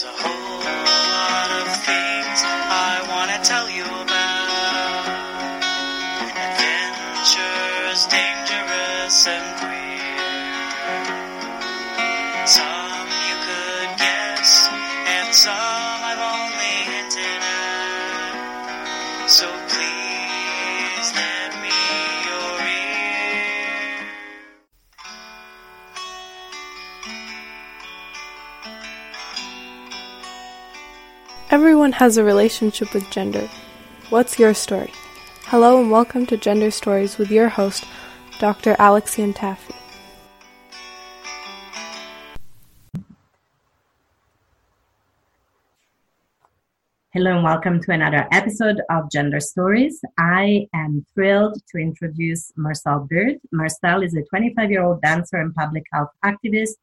There's a whole lot of things has a relationship with gender. What's your story? Hello and welcome to Gender Stories with your host, Dr. Alex Iantaffi. Hello and welcome to another episode of Gender Stories. I am thrilled to introduce Marcel Bird. Marcel is a 25 year old dancer and public health activist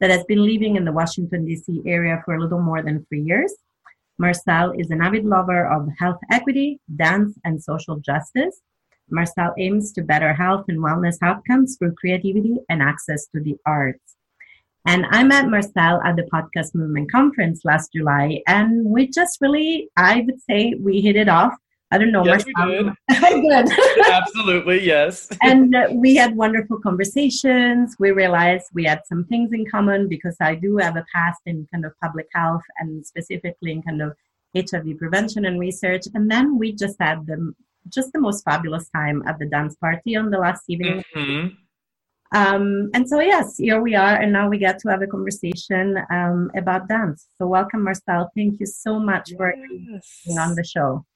that has been living in the Washington, D.C. area for a little more than three years. Marcel is an avid lover of health equity, dance, and social justice. Marcel aims to better health and wellness outcomes through creativity and access to the arts. And I met Marcel at the Podcast Movement Conference last July, and we just really, I would say, we hit it off. I don't know, Yes, we did. Absolutely, yes. and uh, we had wonderful conversations. We realized we had some things in common because I do have a past in kind of public health and specifically in kind of HIV prevention and research. And then we just had the just the most fabulous time at the dance party on the last evening. hmm Um, and so yes, here we are, and now we get to have a conversation um, about dance. So welcome, Marcel. Thank you so much for being on the show.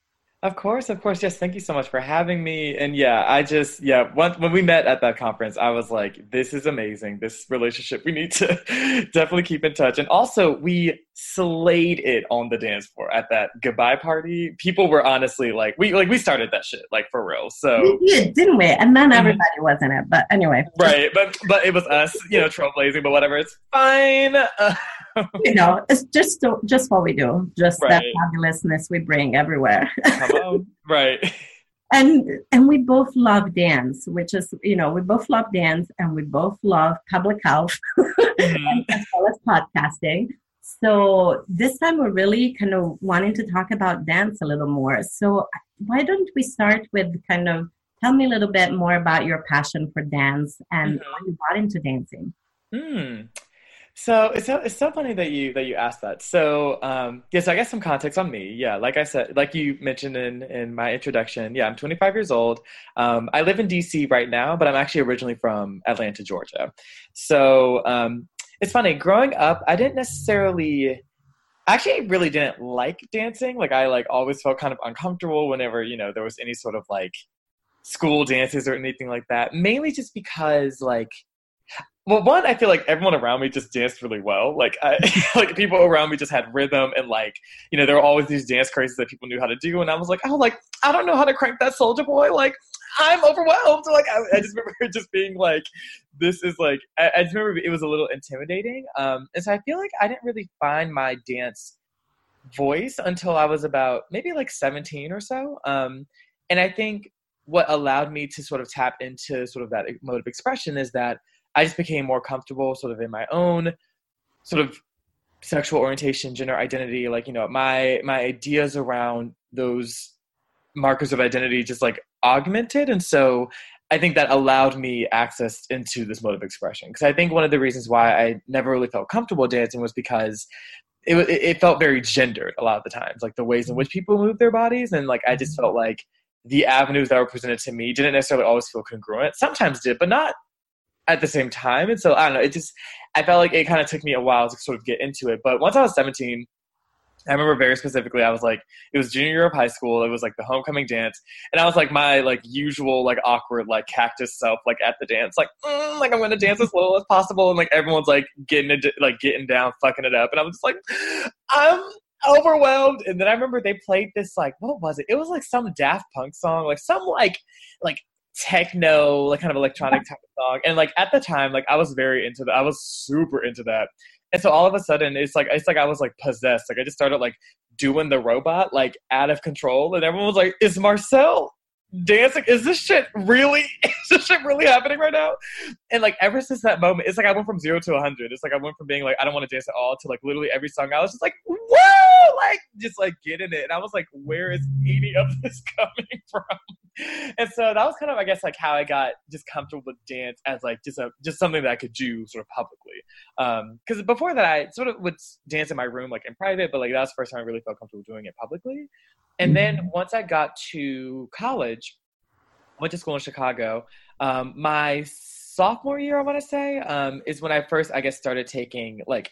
Of course, of course. Yes, thank you so much for having me. And yeah, I just yeah, when, when we met at that conference, I was like, this is amazing. This relationship, we need to definitely keep in touch. And also, we slayed it on the dance floor at that goodbye party. People were honestly like, we like we started that shit like for real. So We did, didn't we? And then Mhm. everybody was in it. But anyway, right, but but it was us, you know, trailblazing. But whatever, it's fine. Uh, you know, it's just just what we do, just that fabulousness we bring everywhere. right. and and we both love dance, which is you know we both love dance and we both love public health Mhm. as well as podcasting. So this time we're really kind of wanting to talk about dance a little more. So why don't we start with kind of tell me a little bit more about your passion for dance and Mhm. how you got into dancing. Hmm. So it's so it's so funny that you that you asked that. So um, yeah, so I guess some context on me. Yeah, like I said, like you mentioned in in my introduction. Yeah, I'm 25 years old. Um, I live in DC right now, but I'm actually originally from Atlanta, Georgia. So um, it's funny. Growing up, I didn't necessarily. Actually, really didn't like dancing. Like I like always felt kind of uncomfortable whenever you know there was any sort of like school dances or anything like that. Mainly just because like well, one, I feel like everyone around me just danced really well. Like, I, like people around me just had rhythm, and like, you know, there were always these dance crazes that people knew how to do, and I was like, oh, like I don't know how to crank that Soulja Boy. Like, I'm overwhelmed. Like, I, I just remember just being like, this is like, I, I just remember it was a little intimidating. Um, and so I feel like I didn't really find my dance voice until I was about maybe like 17 or so. Um, and I think what allowed me to sort of tap into sort of that mode of expression is that I just became more comfortable sort of in my own sort of sexual orientation, gender identity, like, you know, my my ideas around those markers of identity just like augmented. And so I think that allowed me access into this mode of expression. Because I think one of the reasons why I never really felt comfortable dancing was because it, it felt very gendered a lot of the times, like the ways in which people move their bodies. And like I just mm-hmm. felt like the avenues that were presented to me didn't necessarily always feel congruent. Sometimes did, but not at the same time. And so I don't know, it just I felt like it kind of took me a while to sort of get into it. But once I was 17, I remember very specifically, I was like, it was junior year of high school. It was like the homecoming dance, and I was like my like usual like awkward like cactus self like at the dance, like mm, like I'm gonna dance as little as possible, and like everyone's like getting it like getting down, fucking it up, and I was just like, I'm overwhelmed. And then I remember they played this like what was it? It was like some Daft Punk song, like some like like techno like kind of electronic type of song and like at the time like i was very into that i was super into that and so all of a sudden it's like it's like i was like possessed like i just started like doing the robot like out of control and everyone was like is marcel dancing. Is this shit really? Is this shit really happening right now? And like ever since that moment, it's like I went from zero to a hundred. It's like I went from being like I don't want to dance at all to like literally every song I was just like whoa, like just like getting it. And I was like, where is any of this coming from? And so that was kind of I guess like how I got just comfortable with dance as like just a just something that I could do sort of publicly. Because um, before that, I sort of would dance in my room like in private, but like that was the first time I really felt comfortable doing it publicly. And then Mm-hmm. once I got to college, went to school in Chicago. Um, my sophomore year, I want to say, um, is when I first, I guess, started taking like,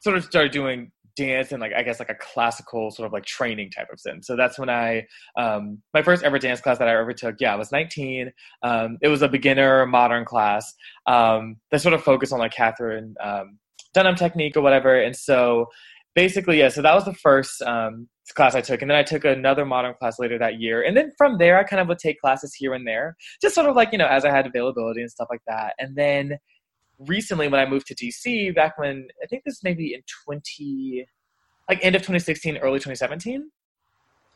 sort of started doing dance and like I guess like a classical sort of like training type of sense. So that's when I um, my first ever dance class that I ever took. Yeah, I was 19. Um, it was a beginner modern class um, that sort of focused on like Katherine um, Dunham technique or whatever. And so basically, yeah. So that was the first um, class I took, and then I took another modern class later that year. And then from there, I kind of would take classes here and there, just sort of like you know as I had availability and stuff like that. And then recently, when I moved to DC, back when I think this maybe in 20, like end of 2016, early 2017,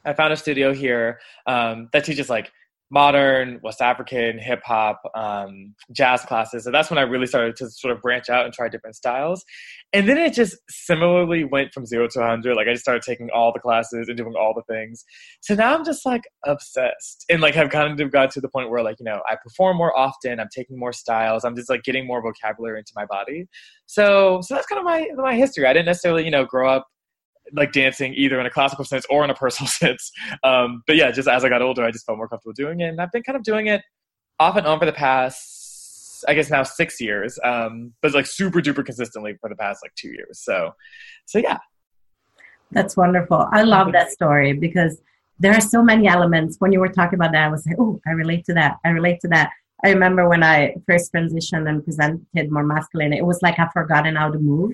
I found a studio here um, that teaches like modern West African hip hop um, jazz classes. So that's when I really started to sort of branch out and try different styles. And then it just similarly went from zero to 100. Like I just started taking all the classes and doing all the things. So now I'm just like obsessed and like have kind of got to the point where like, you know, I perform more often. I'm taking more styles. I'm just like getting more vocabulary into my body. So, so that's kind of my, my history. I didn't necessarily, you know, grow up like dancing either in a classical sense or in a personal sense. Um, but yeah, just as I got older, I just felt more comfortable doing it. And I've been kind of doing it off and on for the past, I guess now six years, um, but like super duper consistently for the past like two years. So, so yeah. That's wonderful. I love that story because there are so many elements. When you were talking about that, I was like, oh, I relate to that. I relate to that. I remember when I first transitioned and presented more masculine, it was like I've forgotten how to move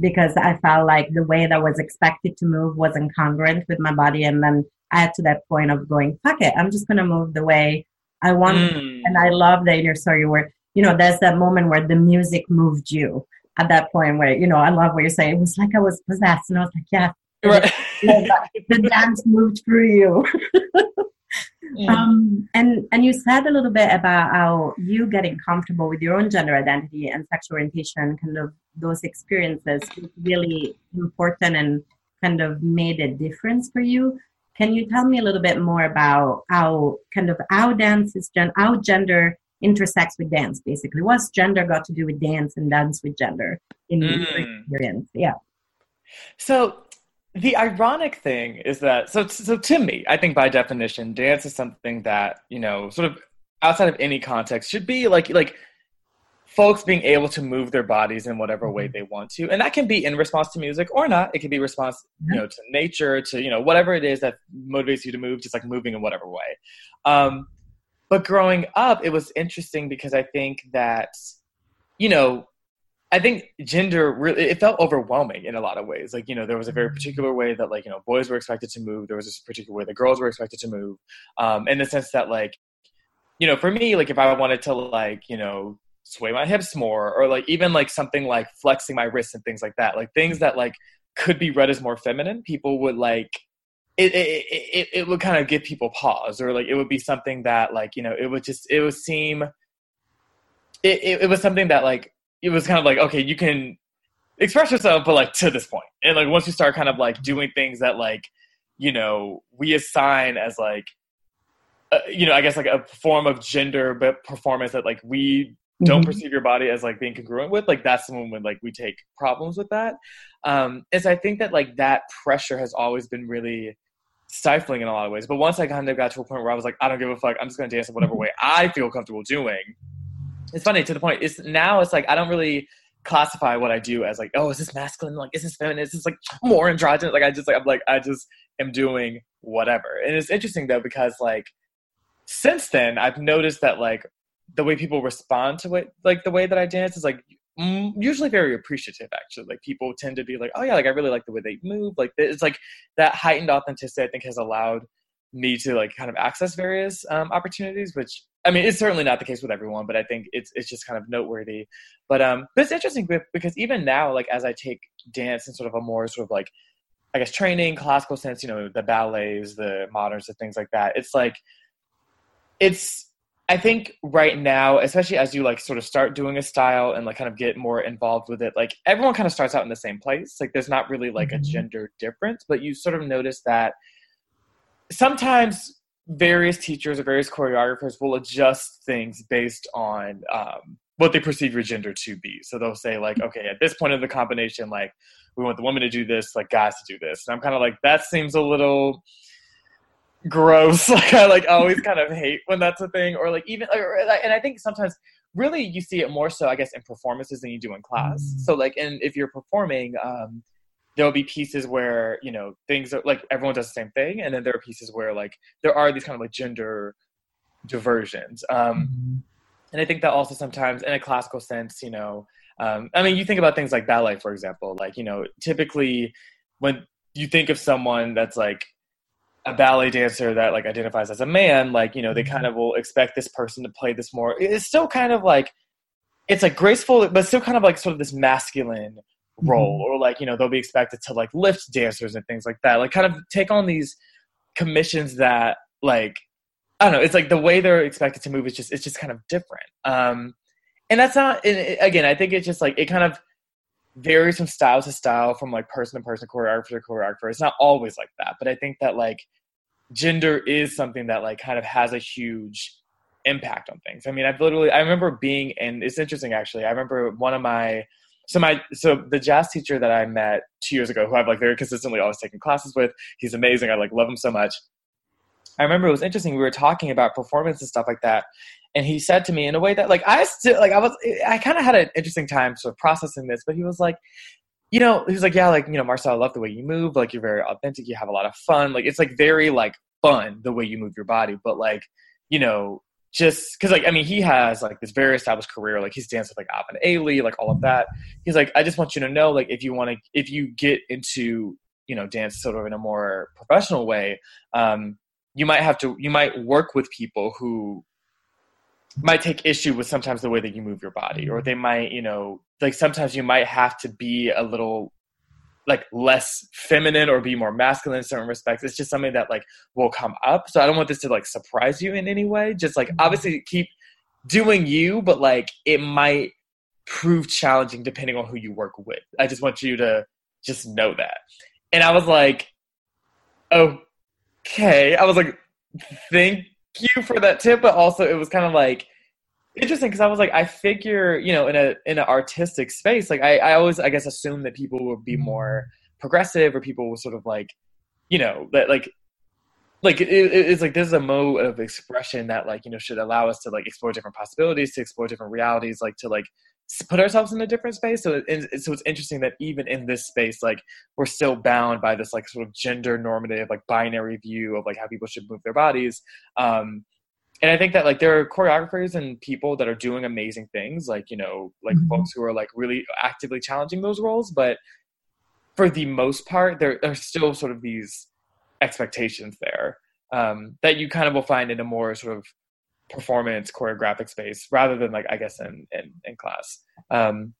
because I felt like the way that was expected to move was incongruent with my body. And then I had to that point of going, fuck it, I'm just going to move the way I want. Mm. And I love that in your story where, you know, there's that moment where the music moved you at that point where, you know, I love what you're saying. It was like I was possessed. And I was like, yeah, Right. the dance moved through you. Mm. Um, and and you said a little bit about how you getting comfortable with your own gender identity and sexual orientation, kind of those experiences, was really important and kind of made a difference for you. Can you tell me a little bit more about how kind of how dance is gen how gender intersects with dance basically? What's gender got to do with dance and dance with gender in your Mm. experience? Yeah. So the ironic thing is that so so to me, I think by definition, dance is something that you know, sort of outside of any context, should be like like folks being able to move their bodies in whatever way they want to, and that can be in response to music or not. It can be response, you know, to nature, to you know, whatever it is that motivates you to move, just like moving in whatever way. Um, but growing up, it was interesting because I think that you know I think gender really it felt overwhelming in a lot of ways. Like, you know, there was a very particular way that like, you know, boys were expected to move. There was this particular way that girls were expected to move. Um, in the sense that like, you know, for me, like if I wanted to like, you know, sway my hips more or like even like something like flexing my wrists and things like that, like things that like could be read as more feminine, people would like it, it, it, it would kind of give people pause or like it would be something that like, you know, it would just it would seem it, it, it was something that like it was kind of like okay you can express yourself but like to this point. And like once you start kind of like doing things that like you know we assign as like uh, you know i guess like a form of gender but performance that like we don't Mhm. perceive your body as like being congruent with like that's the moment when like we take problems with that. Um and so i think that like that pressure has always been really stifling in a lot of ways. But once i kind of got to a point where i was like i don't give a fuck. I'm just going to dance in whatever way i feel comfortable doing it's funny to the point it's now it's like i don't really classify what i do as like oh is this masculine? Like is this feminine? Is this like more androgynous? Like i just like i'm like i just am doing whatever. And it's interesting though because like since then i've noticed that like the way people respond to it like the way that i dance is like usually very appreciative actually. Like people tend to be like oh yeah like i really like the way they move. Like it's like that heightened authenticity i think has allowed me to like kind of access various um, opportunities which i mean it's certainly not the case with everyone but i think it's it's just kind of noteworthy but um but it's interesting because even now like as i take dance in sort of a more sort of like i guess training classical sense you know the ballets the moderns the things like that it's like it's I think right now, especially as you like sort of start doing a style and like kind of get more involved with it, like everyone kind of starts out in the same place. Like there's not really like a gender difference, but you sort of notice that sometimes various teachers or various choreographers will adjust things based on um, what they perceive your gender to be. So they'll say like, okay, at this point of the combination, like we want the woman to do this, like guys to do this. And I'm kind of like, that seems a little gross. Like I like always kind of hate when that's a thing, or like even, or, and I think sometimes really you see it more so, I guess, in performances than you do in class. Mhm. So like, and if you're performing, um, there'll be pieces where you know things are like everyone does the same thing, and then there are pieces where like there are these kind of like gender diversions. Um, Mhm. and I think that also sometimes, in a classical sense, you know, um, I mean, you think about things like ballet, for example. Like, you know, typically when you think of someone that's like a ballet dancer that like identifies as a man, like, you know, they kind of will expect this person to play this more. It's still kind of like, it's like graceful, but still kind of like sort of this masculine role, or like, you know, they'll be expected to like lift dancers and things like that. Like, kind of take on these commissions that like I don't know. It's like the way they're expected to move is just it's just kind of different. Um, and that's not. And it- again, I think it's just like it kind of varies from style to style, from like person to person, choreographer to choreographer. It's not always like that, but I think that like gender is something that like kind of has a huge impact on things. I mean, I've literally I remember being and it's interesting actually. I remember one of my so my so the jazz teacher that I met two years ago, who I've like very consistently always taken classes with, he's amazing. I like love him so much. I remember it was interesting. We were talking about performance and stuff like that, and he said to me in a way that like I still like I was I kind of had an interesting time sort of processing this, but he was like, you know, he was like, yeah, like you know, Marcel, I love the way you move. Like you're very authentic. You have a lot of fun. Like it's like very like fun the way you move your body, but like you know. Just because, like, I mean, he has like this very established career. Like, he's danced with like Alvin Ailey, like all of that. He's like, I just want you to know, like, if you want to, if you get into, you know, dance sort of in a more professional way, um, you might have to you might work with people who might take issue with sometimes the way that you move your body or they might you know like sometimes you might have to be a little like less feminine or be more masculine in certain respects it's just something that like will come up. So i don't want this to like surprise you in any way. Just like mm-hmm. obviously keep doing you but like it might prove challenging depending on who you work with. I just want you to just know that. And i was like okay. I was like thank you for that tip but also it was kind of like interesting because i was like i figure you know in a in an artistic space like I, I always i guess assume that people would be more progressive or people will sort of like you know that like like it, it- it's like this is a mode of expression that like you know should allow us to like explore different possibilities to explore different realities like to like put ourselves in a different space. So it- so it's interesting that even in this space like we're still bound by this like sort of gender normative like binary view of like how people should move their bodies. Um and i think that like there are choreographers and people that are doing amazing things like you know like Mhm. folks who are like really actively challenging those roles but for the most part there are still sort of these expectations there um, that you kind of will find in a more sort of performance choreographic space rather than like I guess in in, in class. Um,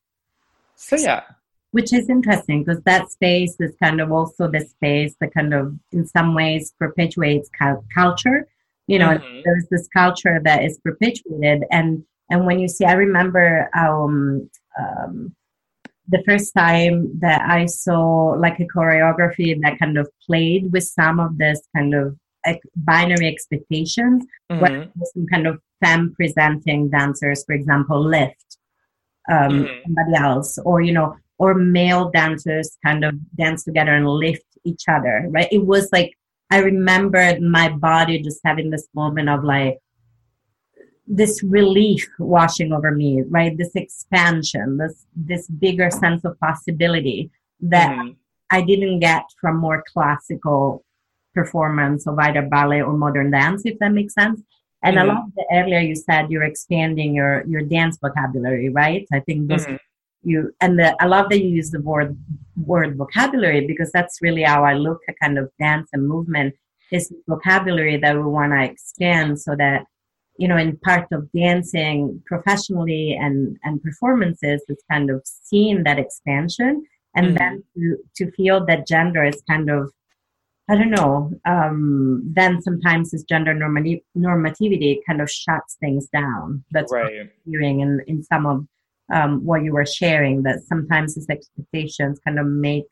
so yeah, which is interesting because that space is kind of also the space that kind of in some ways perpetuates cul- culture you know Mhm. there's this culture that is perpetuated and and when you see i remember um, um the first time that i saw like a choreography that kind of played with some of this kind of like, binary expectations where some kind of femme presenting dancers, for example, lift um, Mhm. somebody else, or you know, or male dancers kind of dance together and lift each other, right? It was like I remembered my body just having this moment of like this relief washing over me, right? This expansion, this this bigger sense of possibility that Mhm. I didn't get from more classical performance of either ballet or modern dance, if that makes sense. And I Mhm. love that earlier you said you're expanding your your dance vocabulary, right? I think those Mhm. You and the, I love that you use the word word vocabulary because that's really how I look at kind of dance and movement is vocabulary that we want to expand so that you know in part of dancing professionally and and performances is kind of seeing that expansion and Mhm. then to to feel that gender is kind of I don't know. Um, then sometimes this gender normati- normativity kind of shuts things down. That's what right. I'm hearing in, in some of um, what you were sharing. That sometimes these expectations kind of make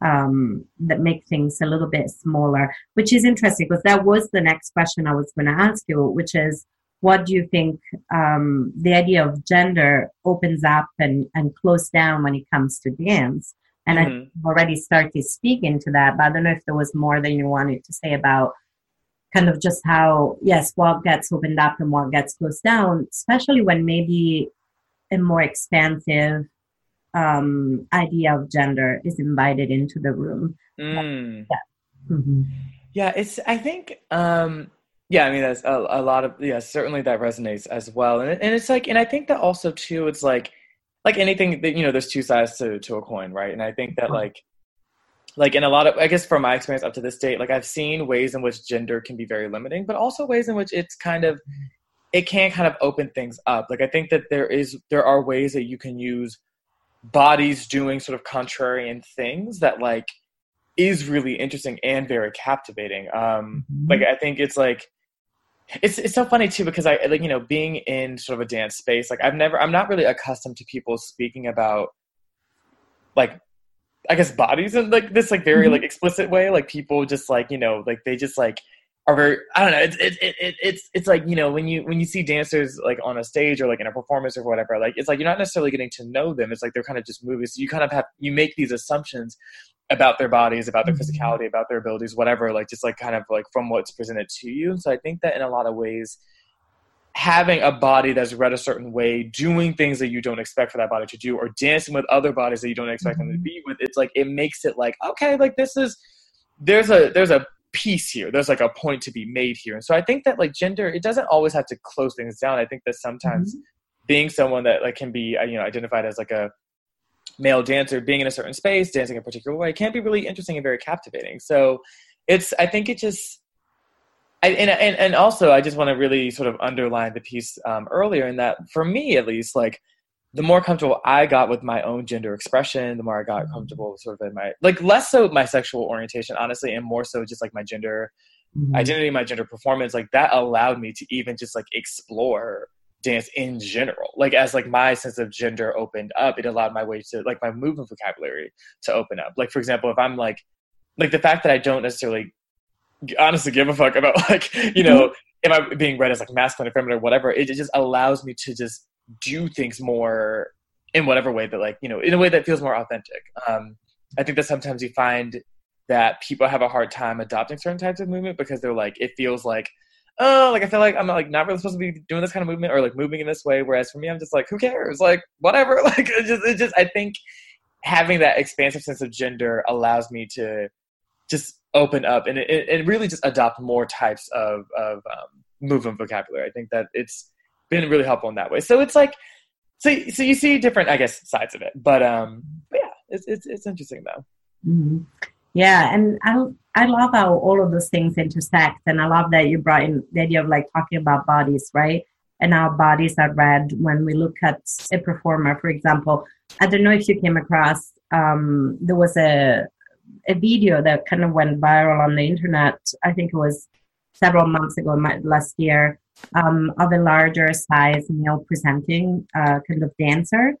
um, that make things a little bit smaller, which is interesting because that was the next question I was going to ask you, which is what do you think um, the idea of gender opens up and, and close down when it comes to dance? And I Mhm. already started speaking to that, but I don't know if there was more that you wanted to say about kind of just how, yes, what gets opened up and what gets closed down, especially when maybe a more expansive um, idea of gender is invited into the room. Mm. Mhm. Yeah, it's. I think. Um, yeah, I mean, that's a, a lot of. Yeah, certainly that resonates as well, and and it's like, and I think that also too, it's like, like anything that you know, there's two sides to to a coin, right? And I think that like, like in a lot of, I guess, from my experience up to this date, like I've seen ways in which gender can be very limiting, but also ways in which it's kind of, it can kind of open things up. Like I think that there is, there are ways that you can use bodies doing sort of contrarian things that like is really interesting and very captivating. Um, Mhm. like I think it's like it's it's so funny too because I like you know being in sort of a dance space like I've never I'm not really accustomed to people speaking about like I guess bodies in like this like very Mhm. like explicit way like people just like you know like they just like are very I don't know it's it, it, it, it's it's like you know when you when you see dancers like on a stage or like in a performance or whatever like it's like you're not necessarily getting to know them it's like they're kind of just movies so you kind of have you make these assumptions about their bodies about their Mhm. physicality about their abilities whatever like just like kind of like from what's presented to you so I think that in a lot of ways having a body that's read a certain way, doing things that you don't expect for that body to do, or dancing with other bodies that you don't expect them to Mhm. be with, it's like it makes it like okay, like this is there's a there's a piece here. There's like a point to be made here, and so I think that like gender, it doesn't always have to close things down. I think that sometimes being someone that like can be uh, you know identified as like a male dancer, being in a certain space, dancing a particular way, can be really interesting and very captivating. So it's I think it just I, and, and and also I just want to really sort of underline the piece um, earlier in that for me at least like the more comfortable I got with my own gender expression, the more I got comfortable sort of in my like less so my sexual orientation honestly, and more so just like my gender Mhm. identity, my gender performance. Like that allowed me to even just like explore dance in general. Like as like my sense of gender opened up, it allowed my way to like my movement vocabulary to open up. Like for example, if I'm like like the fact that I don't necessarily honestly give a fuck about like you know am I being read as like masculine or feminine or whatever, it, it just allows me to just do things more in whatever way that like you know in a way that feels more authentic. Um, I think that sometimes you find that people have a hard time adopting certain types of movement because they're like it feels like oh like I feel like I'm like not really supposed to be doing this kind of movement or like moving in this way. Whereas for me, I'm just like who cares like whatever like it just it just I think having that expansive sense of gender allows me to just open up and it, it really just adopt more types of of um, movement vocabulary. I think that it's been really helpful in that way. So it's like so so you see different I guess sides of it, but um but yeah, it's it's it's interesting though. Mhm. Yeah, and I I love how all of those things intersect, and I love that you brought in the idea of like talking about bodies, right? And our bodies are read when we look at a performer, for example. I don't know if you came across. Um, there was a a video that kind of went viral on the internet. I think it was several months ago, last year, um, of a larger size male presenting uh, kind of dancer.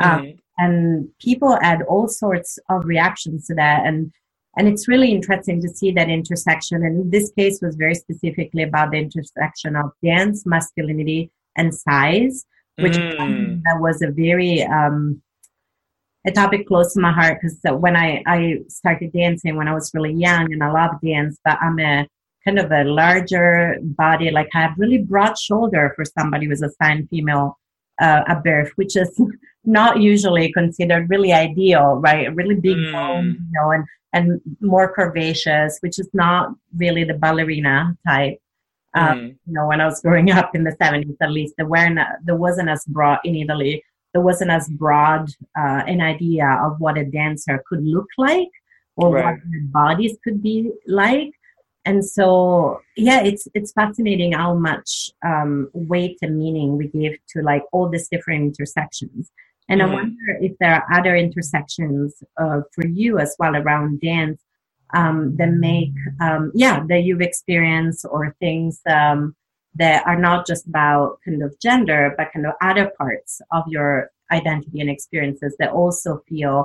Um, Mhm. and people had all sorts of reactions to that and and it's really interesting to see that intersection and this case was very specifically about the intersection of dance masculinity and size which Mm. that was a very um a topic close to my heart because when I, I started dancing when I was really young and I love dance, but I'm a kind of a larger body, like I have really broad shoulder for somebody who's assigned female uh, at birth, which is not usually considered really ideal, right? A really big Mm. bone, you know, and, and more curvaceous, which is not really the ballerina type. Um, Mm. you know, when I was growing up in the 70s, at least, there weren't, there wasn't as broad in Italy, there wasn't as broad uh, an idea of what a dancer could look like or what their bodies could be like. And so, yeah, it's it's fascinating how much um, weight and meaning we give to like all these different intersections. And Mhm. I wonder if there are other intersections uh, for you as well around dance um, that make um, yeah that you've experienced or things um, that are not just about kind of gender but kind of other parts of your identity and experiences that also feel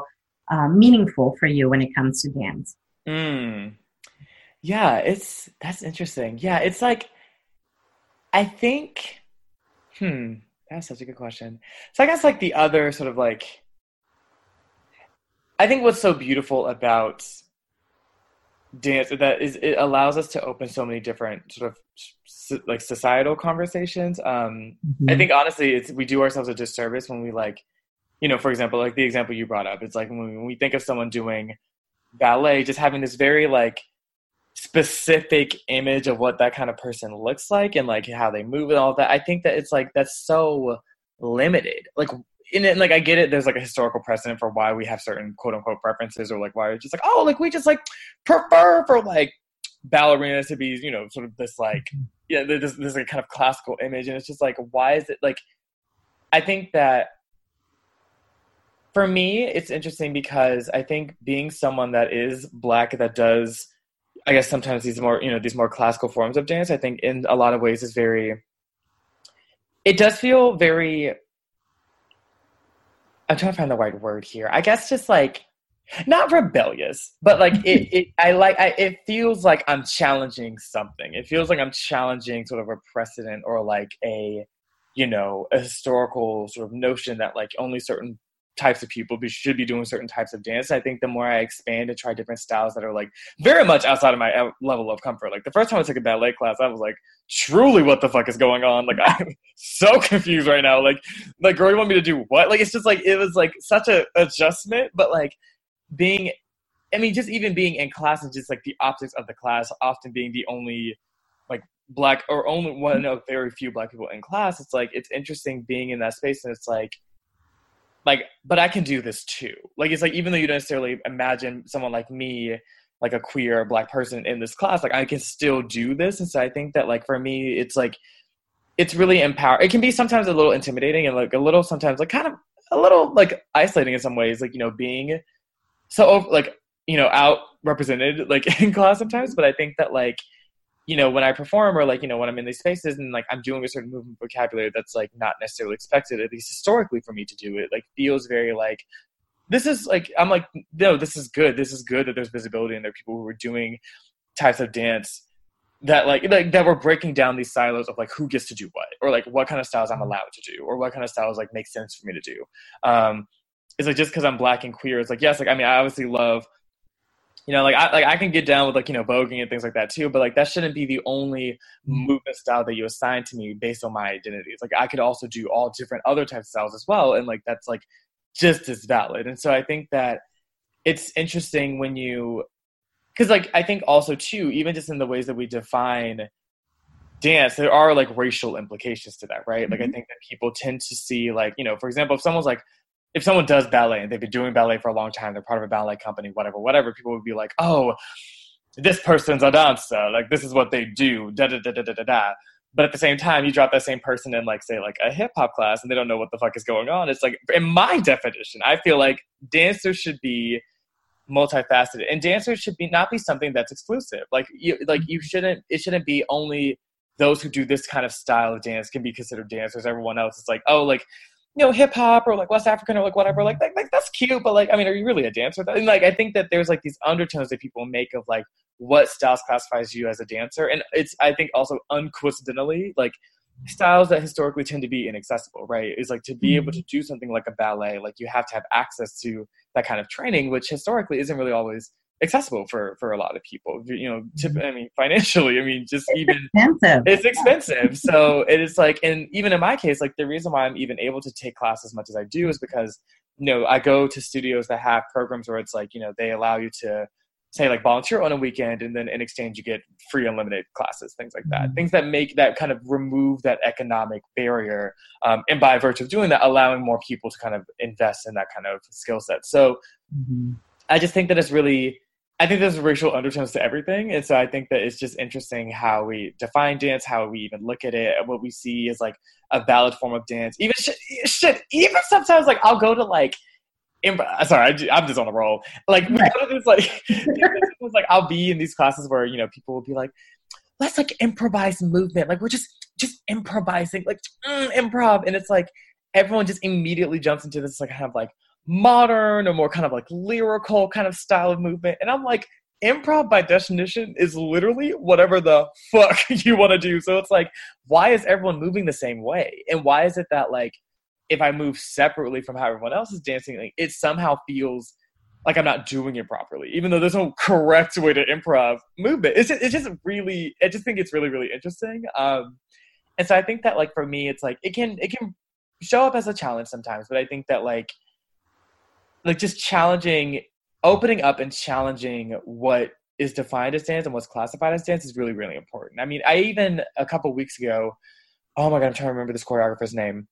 uh, meaningful for you when it comes to dance Mm. Yeah, it's that's interesting. Yeah, it's like I think hmm, that's such a good question. So I guess like the other sort of like I think what's so beautiful about dance that is it allows us to open so many different sort of like societal conversations. Um I Mhm. think honestly it's we do ourselves a disservice when we like you know, for example, like the example you brought up, it's like when we, when we think of someone doing ballet, just having this very like specific image of what that kind of person looks like and like how they move and all that. I think that it's like that's so limited. Like in it, like I get it. There's like a historical precedent for why we have certain quote unquote preferences, or like why we're just like oh, like we just like prefer for like ballerinas to be you know sort of this like mm-hmm. yeah this this like kind of classical image, and it's just like why is it like I think that for me, it's interesting because I think being someone that is black that does, I guess sometimes these more you know these more classical forms of dance, I think in a lot of ways is very. It does feel very. I'm trying to find the right word here. I guess just like not rebellious, but like it. it I like. I, it feels like I'm challenging something. It feels like I'm challenging sort of a precedent or like a, you know, a historical sort of notion that like only certain types of people should be doing certain types of dance. I think the more I expand and try different styles that are like very much outside of my uh, level of comfort. Like the first time I took a ballet class, I was like, truly, what the fuck is going on? Like I'm so confused right now. Like, like girl, you want me to do what? Like it's just like it was like such a adjustment, but like being. I mean, just even being in class and just like the optics of the class, often being the only like black or only one of very few black people in class. It's like it's interesting being in that space, and it's like like but i can do this too. Like it's like even though you don't necessarily imagine someone like me like a queer black person in this class like i can still do this. And so i think that like for me it's like it's really empower it can be sometimes a little intimidating and like a little sometimes like kind of a little like isolating in some ways like you know being so like you know out represented like in class sometimes. But i think that like you know when i perform or like you know when i'm in these spaces and like i'm doing a certain movement vocabulary that's like not necessarily expected at least historically for me to do it like feels very like this is like i'm like no this is good. This is good that there's visibility and there are people who are doing types of dance that like, like that we're breaking down these silos of like who gets to do what or like what kind of styles i'm allowed to do or what kind of styles like make sense for me to do. Um it's like just because i'm black and queer it's like yes like i mean i obviously love you know, like I like I can get down with like you know voguing and things like that too, but like that shouldn't be the only mm. movement style that you assign to me based on my identity. It's like I could also do all different other types of styles as well, and like that's like just as valid. And so I think that it's interesting when you, because like I think also too, even just in the ways that we define dance, there are like racial implications to that, right? Like I mm-hmm. think that people tend to see like you know, for example, if someone's like if someone does ballet and they've been doing ballet for a long time, they're part of a ballet company, whatever, whatever, people would be like, oh, this person's a dancer. Like, this is what they do. Da da da da da da da. But at the same time, you drop that same person in, like, say, like a hip hop class and they don't know what the fuck is going on. It's like, in my definition, I feel like dancers should be multifaceted and dancers should be not be something that's exclusive like you like you shouldn't it shouldn't be only those who do this kind of style of dance can be considered dancers everyone else is like oh like you know, hip hop or like West African or like whatever, like, like like that's cute, but like I mean, are you really a dancer? And like I think that there's like these undertones that people make of like what styles classifies you as a dancer, and it's I think also uncoincidentally like styles that historically tend to be inaccessible, right? Is like to be able mm-hmm. to do something like a ballet, like you have to have access to that kind of training, which historically isn't really always accessible for for a lot of people you know tip, i mean financially i mean just even expensive. it's expensive. So it is like and even in my case like the reason why i'm even able to take class as much as i do is because you know i go to studios that have programs where it's like you know they allow you to say like volunteer on a weekend and then in exchange you get free unlimited classes things like that. Things that make that kind of remove that economic barrier um, and by virtue of doing that allowing more people to kind of invest in that kind of skill set. So Mhm. I just think that it's really I think there's racial undertones to everything, and so I think that it's just interesting how we define dance, how we even look at it, and what we see is like a valid form of dance. Even shit, shit even sometimes like I'll go to like imp- sorry, I, am just on a roll. Like, right. this, like, like I'll be in these classes where you know people will be like, let's like improvise movement. Like we're just just improvising, like mm, improv, and it's like everyone just immediately jumps into this like kind of like modern or more kind of like lyrical kind of style of movement, and I'm like. Improv by definition is literally whatever the fuck you want to do. So it's like, why is everyone moving the same way? And why is it that like if I move separately from how everyone else is dancing, like, it somehow feels like I'm not doing it properly, even though there's no correct way to improv movement. It's just, it's just really, I just think it's really, really interesting. Um, and so I think that like for me, it's like it can it can show up as a challenge sometimes, but I think that like like just challenging, opening up and challenging what is defined as dance and what's classified as dance is really, really important. I mean, I even a couple weeks ago, oh my god, I'm trying to remember this choreographer's name.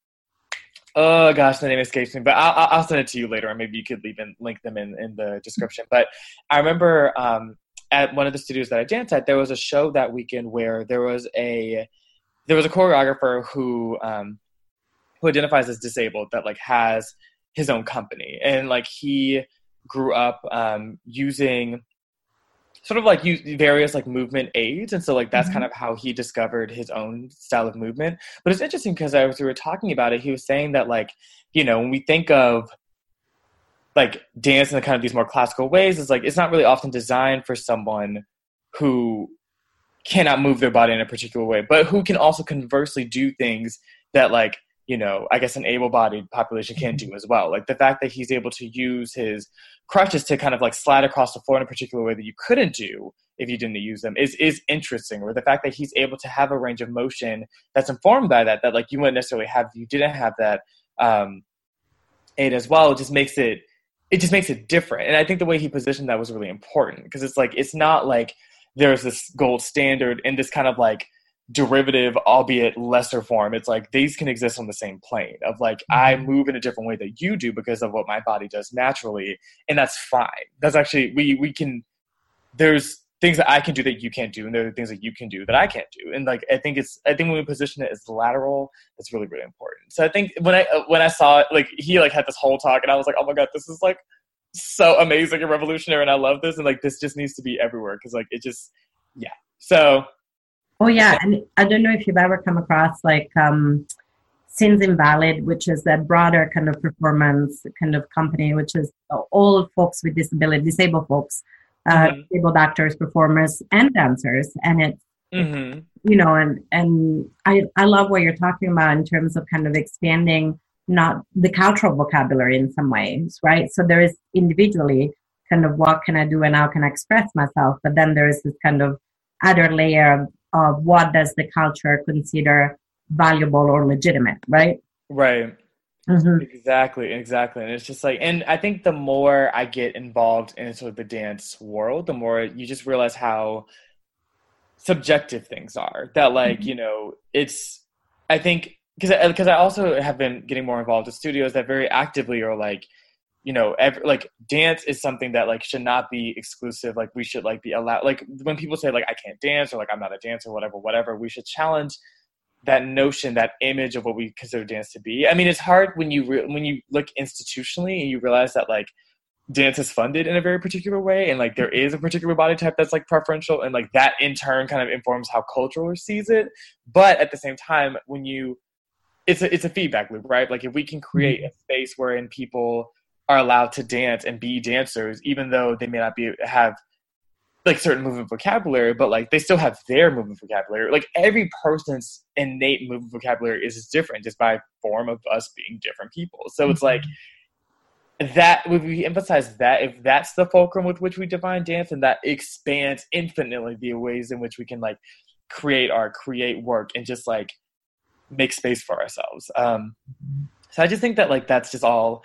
Oh gosh, the name escapes me, but I'll, I'll send it to you later, and maybe you could even link them in, in the description. But I remember um, at one of the studios that I danced at, there was a show that weekend where there was a there was a choreographer who um, who identifies as disabled that like has his own company, and like he grew up um, using sort of like use various like movement aids. And so like that's mm-hmm. kind of how he discovered his own style of movement. But it's interesting because as we were talking about it he was saying that like you know when we think of like dance in the kind of these more classical ways it's like it's not really often designed for someone who cannot move their body in a particular way but who can also conversely do things that like you know, I guess an able-bodied population can do as well. Like the fact that he's able to use his crutches to kind of like slide across the floor in a particular way that you couldn't do if you didn't use them is is interesting. Or the fact that he's able to have a range of motion that's informed by that that like you wouldn't necessarily have if you didn't have that um, aid as well. It just makes it it just makes it different. And I think the way he positioned that was really important because it's like it's not like there's this gold standard and this kind of like derivative, albeit lesser form. It's like these can exist on the same plane of like I mm-hmm. move in a different way that you do because of what my body does naturally, and that's fine. That's actually we we can. There's things that I can do that you can't do, and there are things that you can do that I can't do. And like I think it's I think when we position it as lateral, it's really really important. So I think when I uh, when I saw it, like he like had this whole talk, and I was like, oh my god, this is like so amazing and revolutionary, and I love this, and like this just needs to be everywhere because like it just yeah. So Oh yeah, and I don't know if you've ever come across like um, Sins Invalid, which is a broader kind of performance kind of company, which is all folks with disability, disabled folks, uh, mm-hmm. disabled actors, performers, and dancers, and it's mm-hmm. you know, and and I I love what you're talking about in terms of kind of expanding not the cultural vocabulary in some ways, right? So there is individually kind of what can I do and how can I express myself, but then there is this kind of other layer of of what does the culture consider valuable or legitimate, right? Right. Mm-hmm. Exactly, exactly. And it's just like, and I think the more I get involved in sort of the dance world, the more you just realize how subjective things are. That, like, mm-hmm. you know, it's, I think, because because I also have been getting more involved with studios that very actively are like, you know every, like dance is something that like should not be exclusive like we should like be allowed like when people say like i can't dance or like i'm not a dancer whatever whatever we should challenge that notion that image of what we consider dance to be. I mean it's hard when you re- when you look institutionally and you realize that like dance is funded in a very particular way and like there is a particular body type that's like preferential and like that in turn kind of informs how culture sees it. But at the same time when you it's a it's a feedback loop right? Like if we can create mm-hmm. a space wherein people are allowed to dance and be dancers, even though they may not be have like certain movement vocabulary, but like they still have their movement vocabulary. Like every person's innate movement vocabulary is different just by form of us being different people. So it's like mm-hmm. that if we emphasize that if that's the fulcrum with which we define dance and that expands infinitely the ways in which we can like create art, create work and just like make space for ourselves. Um so I just think that like that's just all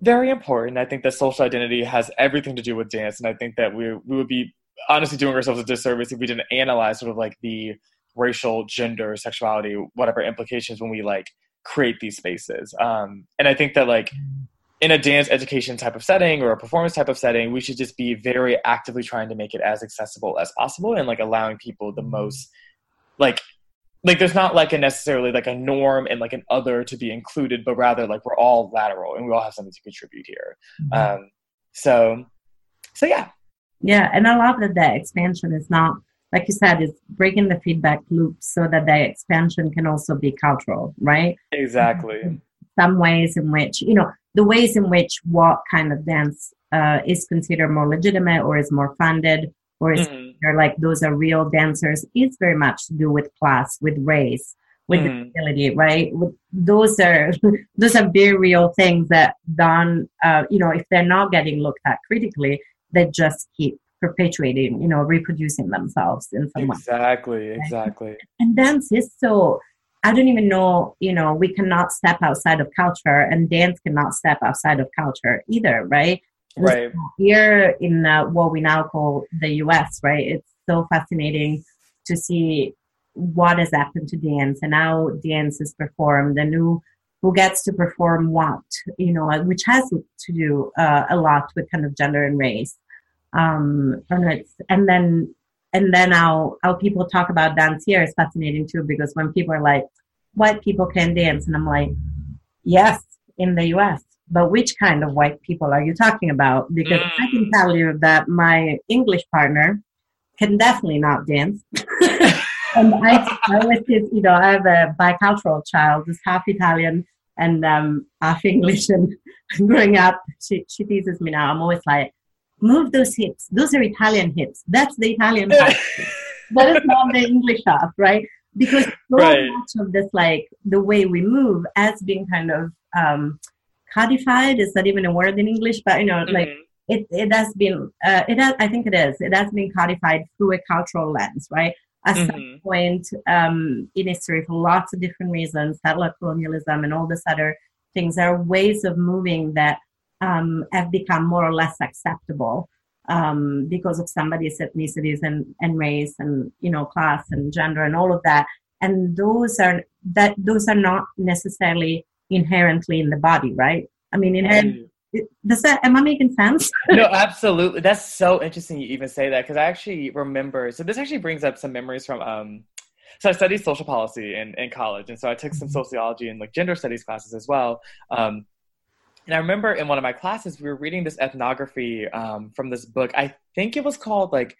very important. I think that social identity has everything to do with dance, and I think that we we would be honestly doing ourselves a disservice if we didn't analyze sort of like the racial, gender, sexuality, whatever implications when we like create these spaces. Um, and I think that like in a dance education type of setting or a performance type of setting, we should just be very actively trying to make it as accessible as possible and like allowing people the most like like there's not like a necessarily like a norm and like an other to be included, but rather like we're all lateral and we all have something to contribute here. Mm-hmm. Um, so, so yeah, Yeah, and I love that the expansion is not, like you said, is breaking the feedback loop so that the expansion can also be cultural, right? exactly. Some ways in which, you know, the ways in which what kind of dance uh, is considered more legitimate or is more funded or is Mhm. They're like those are real dancers is very much to do with class, with race, with Mhm. disability, right? With, those are those are very real things that done. Uh, you know, if they're not getting looked at critically, they just keep perpetuating, you know, reproducing themselves in some way. Exactly, exactly. And dance is so. I don't even know, you know, we cannot step outside of culture, and dance cannot step outside of culture either, right? Right. here in uh, what we now call the US, right? It's so fascinating to see what has happened to dance and how dance is performed and who who gets to perform what, you know, which has to do uh, a lot with kind of gender and race. Um, and it's and then and then how how people talk about dance here is fascinating too because when people are like, white people can dance, and I'm like, yes, in the U.S. But which kind of white people are you talking about? Because I can tell you that my English partner can definitely not dance. and I, I always say, you know, I have a bicultural child who's half Italian and um, half English. And growing up, she, she teases me now. I'm always like, move those hips. Those are Italian hips. That's the Italian half. that is not the English half, right? Because so Right. much of this, like the way we move, has been kind of um, codified. Is that even a word in English? But you know, like Mhm. it, it has been uh, it has i think it is it has been codified through a cultural lens right at some Mhm. point um, in history for lots of different reasons settler colonialism and all this other things there are ways of moving that um, have become more or less acceptable um, because of somebody's ethnicities and, and race and you know class and gender and all of that and those are that those are not necessarily inherently in the body right i mean inherent does that am i making sense no, absolutely. That's so interesting you even say that because I actually remember. So this actually brings up some memories from. Um, so I studied social policy in, in college, and so I took some sociology and like gender studies classes as well. Um, and I remember in one of my classes we were reading this ethnography um, from this book. I think it was called like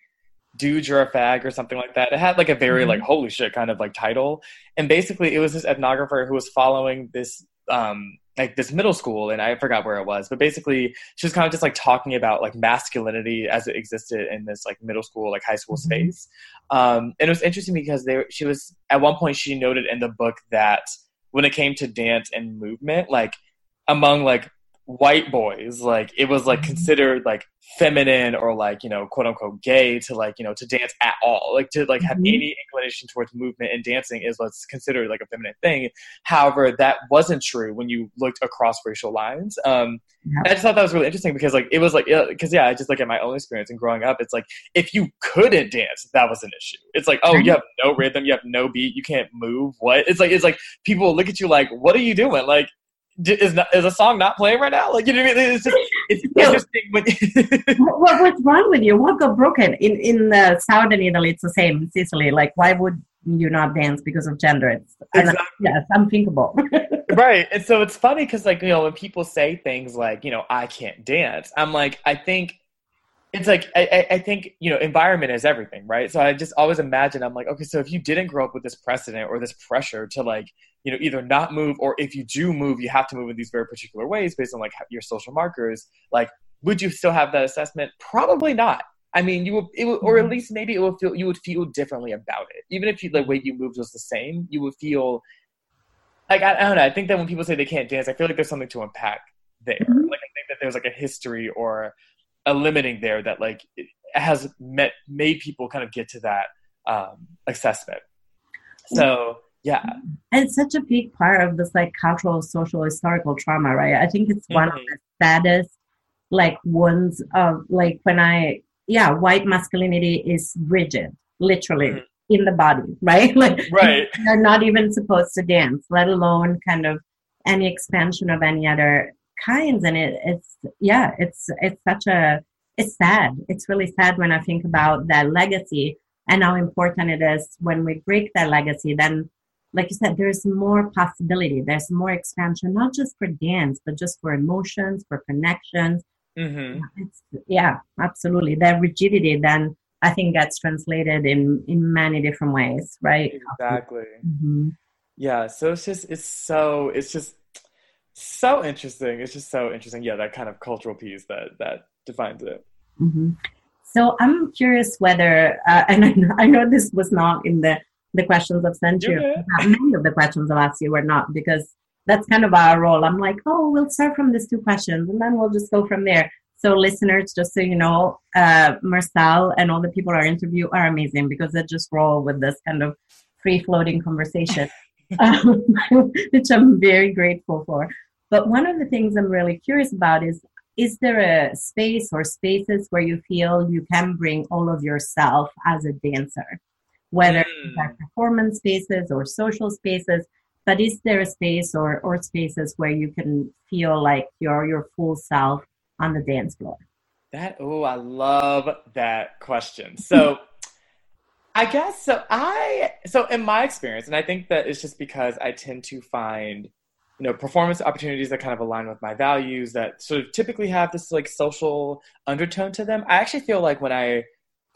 "Dude, You're a Fag" or something like that. It had like a very like holy shit kind of like title, and basically it was this ethnographer who was following this um, like this middle school, and I forgot where it was, but basically she was kind of just like talking about like masculinity as it existed in this like middle school like high school Mhm. space um, and it was interesting because they she was at one point she noted in the book that when it came to dance and movement like among like white boys like it was like Mhm. considered like feminine or like you know quote unquote gay to like you know to dance at all like to like have Mhm. any inclination towards movement and dancing is what's considered like a feminine thing however that wasn't true when you looked across racial lines um Yeah. I just thought that was really interesting because like it was like because yeah I just look at my own experience and growing up it's like if you couldn't dance that was an issue it's like oh you have no rhythm you have no beat you can't move what it's like it's like people look at you like what are you doing like is not, is a song not playing right now? Like you know what I mean? It's just it's interesting when what, what- what's wrong with you? What got broken? In in uh, southern italy it's the same in sicily like why would you not dance because of gender? It's and, Exactly. yes unthinkable. Right and so it's funny because like you know when people say things like you know i can't dance i'm like i think it's like I- I think you know environment is everything right? So i just always imagine i'm like okay so if you didn't grow up with this precedent or this pressure to like you know either not move or if you do move you have to move in these very particular ways based on like your social markers like would you still have that assessment probably not i mean you would, it would or at Mhm. least maybe it would feel you would feel differently about it even if you, the way you moved was the same you would feel like I, I don't know i think that when people say they can't dance i feel like there's something to unpack there Mhm. like i think that there's like a history or a limiting there that like has met made people kind of get to that um, assessment. So yeah, and it's such a big part of this like cultural social historical trauma right i think it's one of Mhm. the saddest like ones of like when i yeah white masculinity is rigid literally Mhm. in the body right like right, they're not even supposed to dance, let alone kind of any expansion of any other kinds. And it, it's yeah, it's it's such a it's sad. It's really sad when I think about that legacy and how important it is when we break that legacy, then like you said, there's more possibility, there's more expansion, not just for dance, but just for emotions, for connections. Mm-hmm. It's, yeah, absolutely. That rigidity then I think gets translated in in many different ways, right? Exactly. hmm Yeah. So it's just it's so it's just so interesting. It's just so interesting. Yeah, that kind of cultural piece that that defines it. hmm So I'm curious whether, uh, and I know, I know this was not in the the questions I've sent you. Many of the questions I've asked you were not because that's kind of our role. I'm like, oh, we'll start from these two questions and then we'll just go from there. So listeners, just so you know, uh, Marcel and all the people I interview are amazing because they just roll with this kind of free floating conversation, um, which I'm very grateful for. But one of the things I'm really curious about is is there a space or spaces where you feel you can bring all of yourself as a dancer? Whether Mm. performance spaces or social spaces, but is there a space or, or spaces where you can feel like you're your full self on the dance floor? That oh, I love that question. So I guess so I so in my experience, and I think that it's just because I tend to find, you know, performance opportunities that kind of align with my values that sort of typically have this like social undertone to them. I actually feel like when I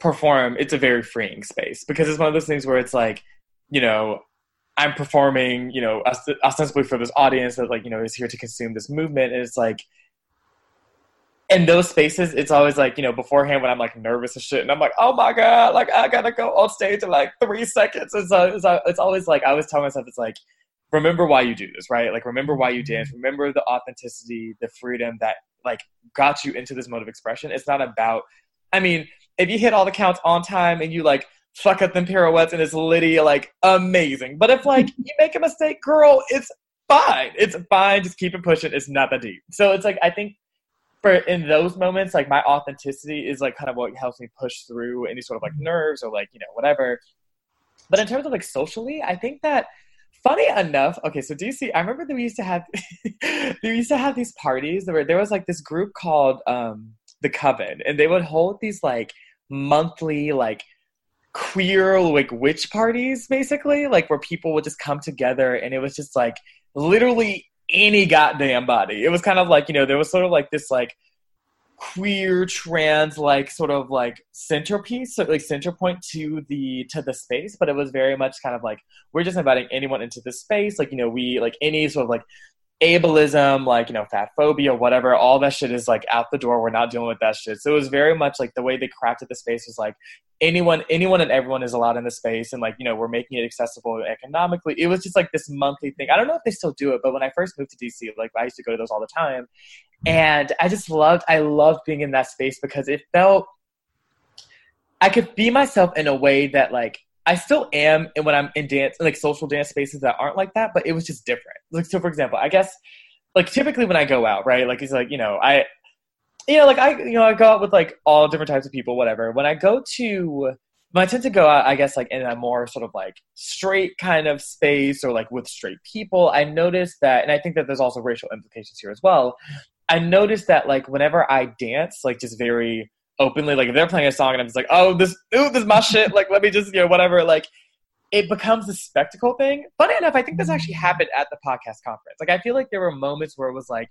perform, it's a very freeing space because it's one of those things where it's like, you know, I'm performing, you know, ost- ostensibly for this audience that like, you know, is here to consume this movement. And it's like, in those spaces, it's always like, you know, beforehand when I'm like nervous and shit, and I'm like, oh my God, like I gotta go on stage in like three seconds. And so it's, uh, uh, it's always like, I always tell myself, it's like, remember why you do this, right? Like, remember why you dance, remember the authenticity, the freedom that like got you into this mode of expression. It's not about, I mean, if you hit all the counts on time and you like fuck up them pirouettes and it's Liddy, like amazing. But if like you make a mistake, girl, it's fine. It's fine. Just keep it pushing. It's not that deep. So it's like, I think for in those moments, like my authenticity is like kind of what helps me push through any sort of like nerves or like, you know, whatever. But in terms of like socially, I think that funny enough, okay, so DC, I remember that we used to have we used to have these parties where there was like this group called um the Coven, and they would hold these like monthly like queer like witch parties basically, like where people would just come together and it was just like literally any goddamn body. It was kind of like, you know, there was sort of like this like queer trans like sort of like centerpiece like center point to the to the space but it was very much kind of like we're just inviting anyone into the space like you know we like any sort of like ableism like you know fat phobia whatever all that shit is like out the door. We're not dealing with that shit. So it was very much like the way they crafted the space was like anyone anyone and everyone is allowed in the space and like you know we're making it accessible economically. It was just like this monthly thing. I don't know if they still do it but when i first moved to dc like i used to go to those all the time. And i just loved i loved being in that space because it felt i could be myself in a way that like i still am and when i'm in dance like social dance spaces that aren't like that but it was just different like so for example i guess like typically when i go out right like it's like you know i you know like i you know i go out with like all different types of people whatever when i go to when I tend to go out, I guess, like in a more sort of like straight kind of space or like with straight people, I noticed that, and I think that there's also racial implications here as well. I noticed that like whenever I dance, like just very openly, like if they're playing a song and I'm just like, oh, this, ooh, this is my shit, like let me just, you know, whatever, like it becomes a spectacle thing. Funny enough, I think this actually happened at the podcast conference. Like I feel like there were moments where it was like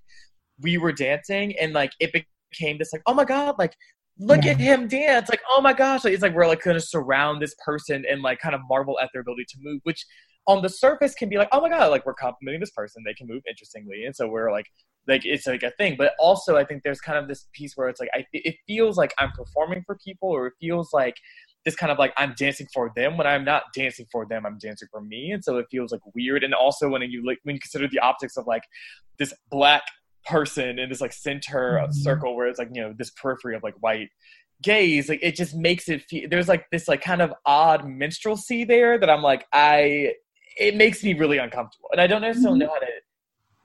we were dancing and like it became this like, oh my god, like look Yeah. at him dance like oh my gosh like, it's like we're like to surround this person and like kind of marvel at their ability to move which on the surface can be like oh my god like we're complimenting this person. They can move interestingly. And so we're like like it's like a thing. But also i think there's kind of this piece where it's like I, it feels like i'm performing for people or it feels like this kind of like i'm dancing for them. When i'm not dancing for them i'm dancing for me. And so it feels like weird. And also when you like when you consider the optics of like this black person in this like center of Mhm. circle where it's like you know this periphery of like white gaze like it just makes it feel there's like this like kind of odd minstrelsy there that i'm like i it makes me really uncomfortable and i don't necessarily know how to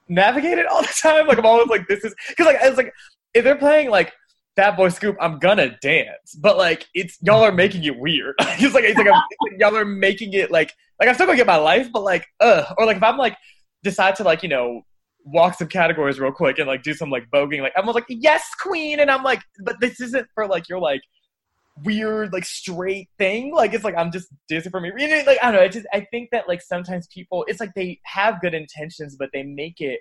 navigate it all the time. Like i'm always like this is because like it's like if they're playing like Fat Boy Scoop, I'm gonna dance, but like it's y'all are making it weird. it's like it's like, it's like y'all are making it like like I'm still gonna get my life, but like uh, or like if I'm like decide to like you know walk some categories real quick and like do some like voguing, like I'm like yes queen, and I'm like, but this isn't for like you're like weird like straight thing. Like it's like i'm just dancing for me. You know, like i don't know. I just i think that like sometimes people it's like they have good intentions but they make it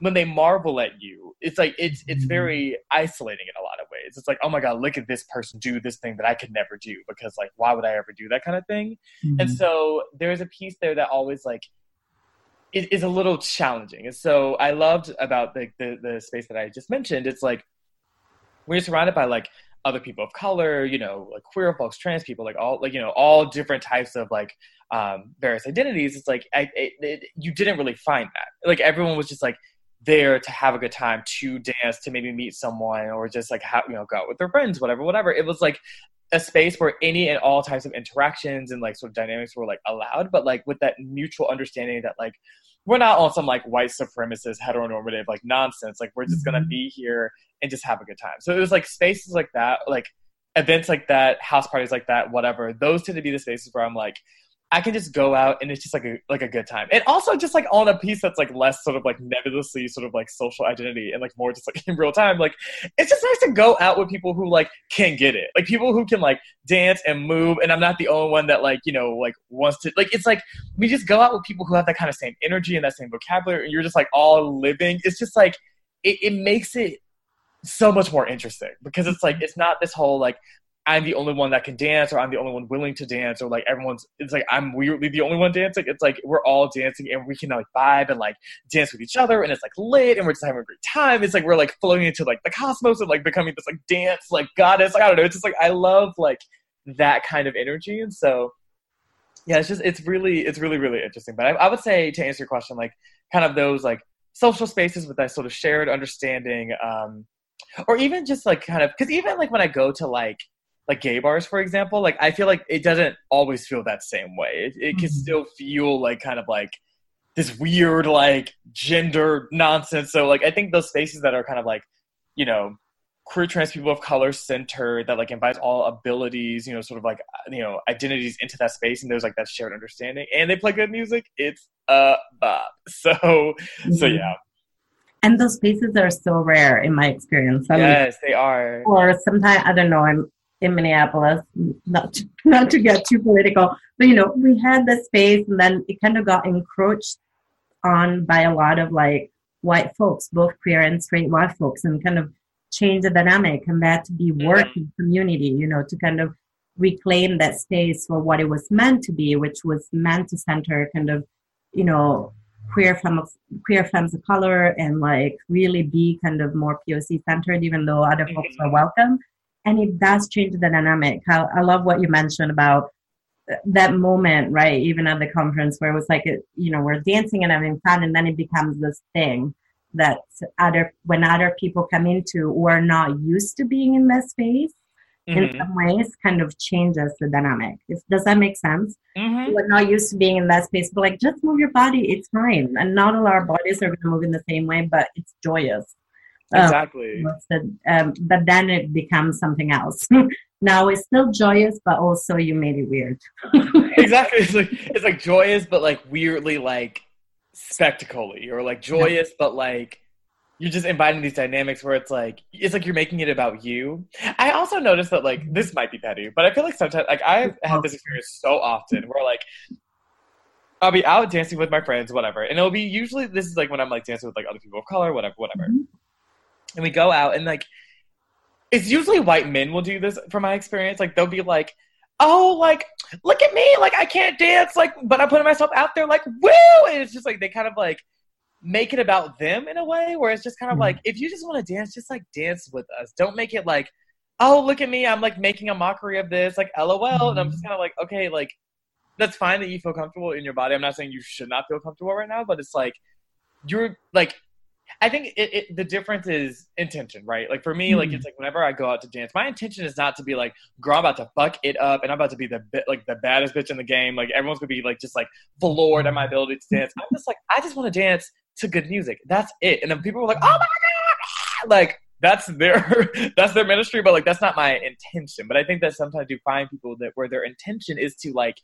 when they marvel at you it's like it's it's Mhm. very isolating in a lot of ways. It's like oh my god look at this person do this thing that i could never do because like why would i ever do that kind of thing? And Mhm. so there's a piece there that always like is, is a little challenging. And so i loved about the, the the space that i just mentioned. It's like we're surrounded by like other people of color you know like queer folks trans people like all like you know all different types of like um various identities it's like I, it, it, you didn't really find that. Like everyone was just like there to have a good time to dance to maybe meet someone or just like have you know go out with their friends whatever whatever. It was like a space where any and all types of interactions and like sort of dynamics were like allowed but like with that mutual understanding that like we're not on some like white supremacist heteronormative like nonsense like we're just gonna Mhm. be here and just have a good time so it was like spaces like that like events like that house parties like that whatever those tend to be the spaces where i'm like I can just go out and it's just like a like a good time, and also just like on a piece that's like less sort of like nebulously sort of like social identity and like more just like in real time. Like it's just nice to go out with people who like can get it, like people who can like dance and move, and I'm not the only one that like you know like wants to like it's like we just go out with people who have that kind of same energy and that same vocabulary, and you're just like all living. It's just like it, it makes it so much more interesting because it's like it's not this whole like I'm the only one that can dance, or I'm the only one willing to dance, or like everyone's. It's like I'm weirdly the only one dancing. It's like we're all dancing, and we can like vibe and like dance with each other, and it's like lit, and we're just having a great time. It's like we're like flowing into like the cosmos and like becoming this like dance like goddess. Like I don't know. It's just like I love like that kind of energy, and so yeah, it's just it's really it's really really interesting. But I, I would say to answer your question, like kind of those like social spaces with that sort of shared understanding, um, or even just like kind of because even like when I go to like like gay bars, for example, like I feel like it doesn't always feel that same way. It, it can Mhm. still feel like kind of like this weird like gender nonsense. So like I think those spaces that are kind of like you know queer trans people of color centered that like invites all abilities you know sort of like you know identities into that space and there's like that shared understanding and they play good music it's a bop so so Mhm. yeah And those spaces are so rare in my experience. I mean, yes they are or sometimes I don't know. I'm in Minneapolis, not to, not to get too political, but you know, we had the space, and then it kind of got encroached on by a lot of like white folks, both queer and straight white folks, and kind of changed the dynamic. And that to be mm-hmm. working community, you know, to kind of reclaim that space for what it was meant to be, which was meant to center kind of, you know, queer femmes, queer femmes of color and like really be kind of more POC centered, even though other folks mm-hmm. are welcome. And it does change the dynamic. I, I love what you mentioned about that moment, right? Even at the conference where it was like, it, you know, we're dancing and having fun, and then it becomes this thing that other when other people come into who are not used to being in that space in Mhm. some ways kind of changes the dynamic. If, does that make sense? Mhm. We're not used to being in that space, but like just move your body, it's fine. And not all our bodies are going to move in the same way, but it's joyous. Um, exactly um, but then it becomes something else. now it's still joyous, but also you made it weird. exactly it's like it's like joyous but like weirdly like spectacly or like joyous but like you're just inviting these dynamics where it's like it's like you're making it about you i also noticed that like this might be petty but i feel like sometimes like i've had this experience so often where like i'll be out dancing with my friends whatever and it'll be usually this is like when i'm like dancing with like other people of color whatever whatever Mhm. And we go out and like it's usually white men will do this from my experience. Like they'll be like oh like look at me like i can't dance like but i'm putting myself out there like woo! And it's just like they kind of like make it about them in a way where it's just kind of Mhm. like if you just want to dance just like dance with us. Don't make it like oh look at me i'm like making a mockery of this like lol and i'm just kind of like okay like that's fine that you feel comfortable in your body. I'm not saying you should not feel comfortable right now but it's like you're like I think it, it, the difference is intention, right? Like for me, like Mhm. it's like whenever I go out to dance, my intention is not to be like, girl, I'm about to fuck it up, and I'm about to be the like the baddest bitch in the game. Like everyone's gonna be like just like floored at my ability to dance. I'm just like, I just want to dance to good music. That's it. And then people were like, oh my god, like that's their that's their ministry, but like that's not my intention. But I think that sometimes you find people that where their intention is to like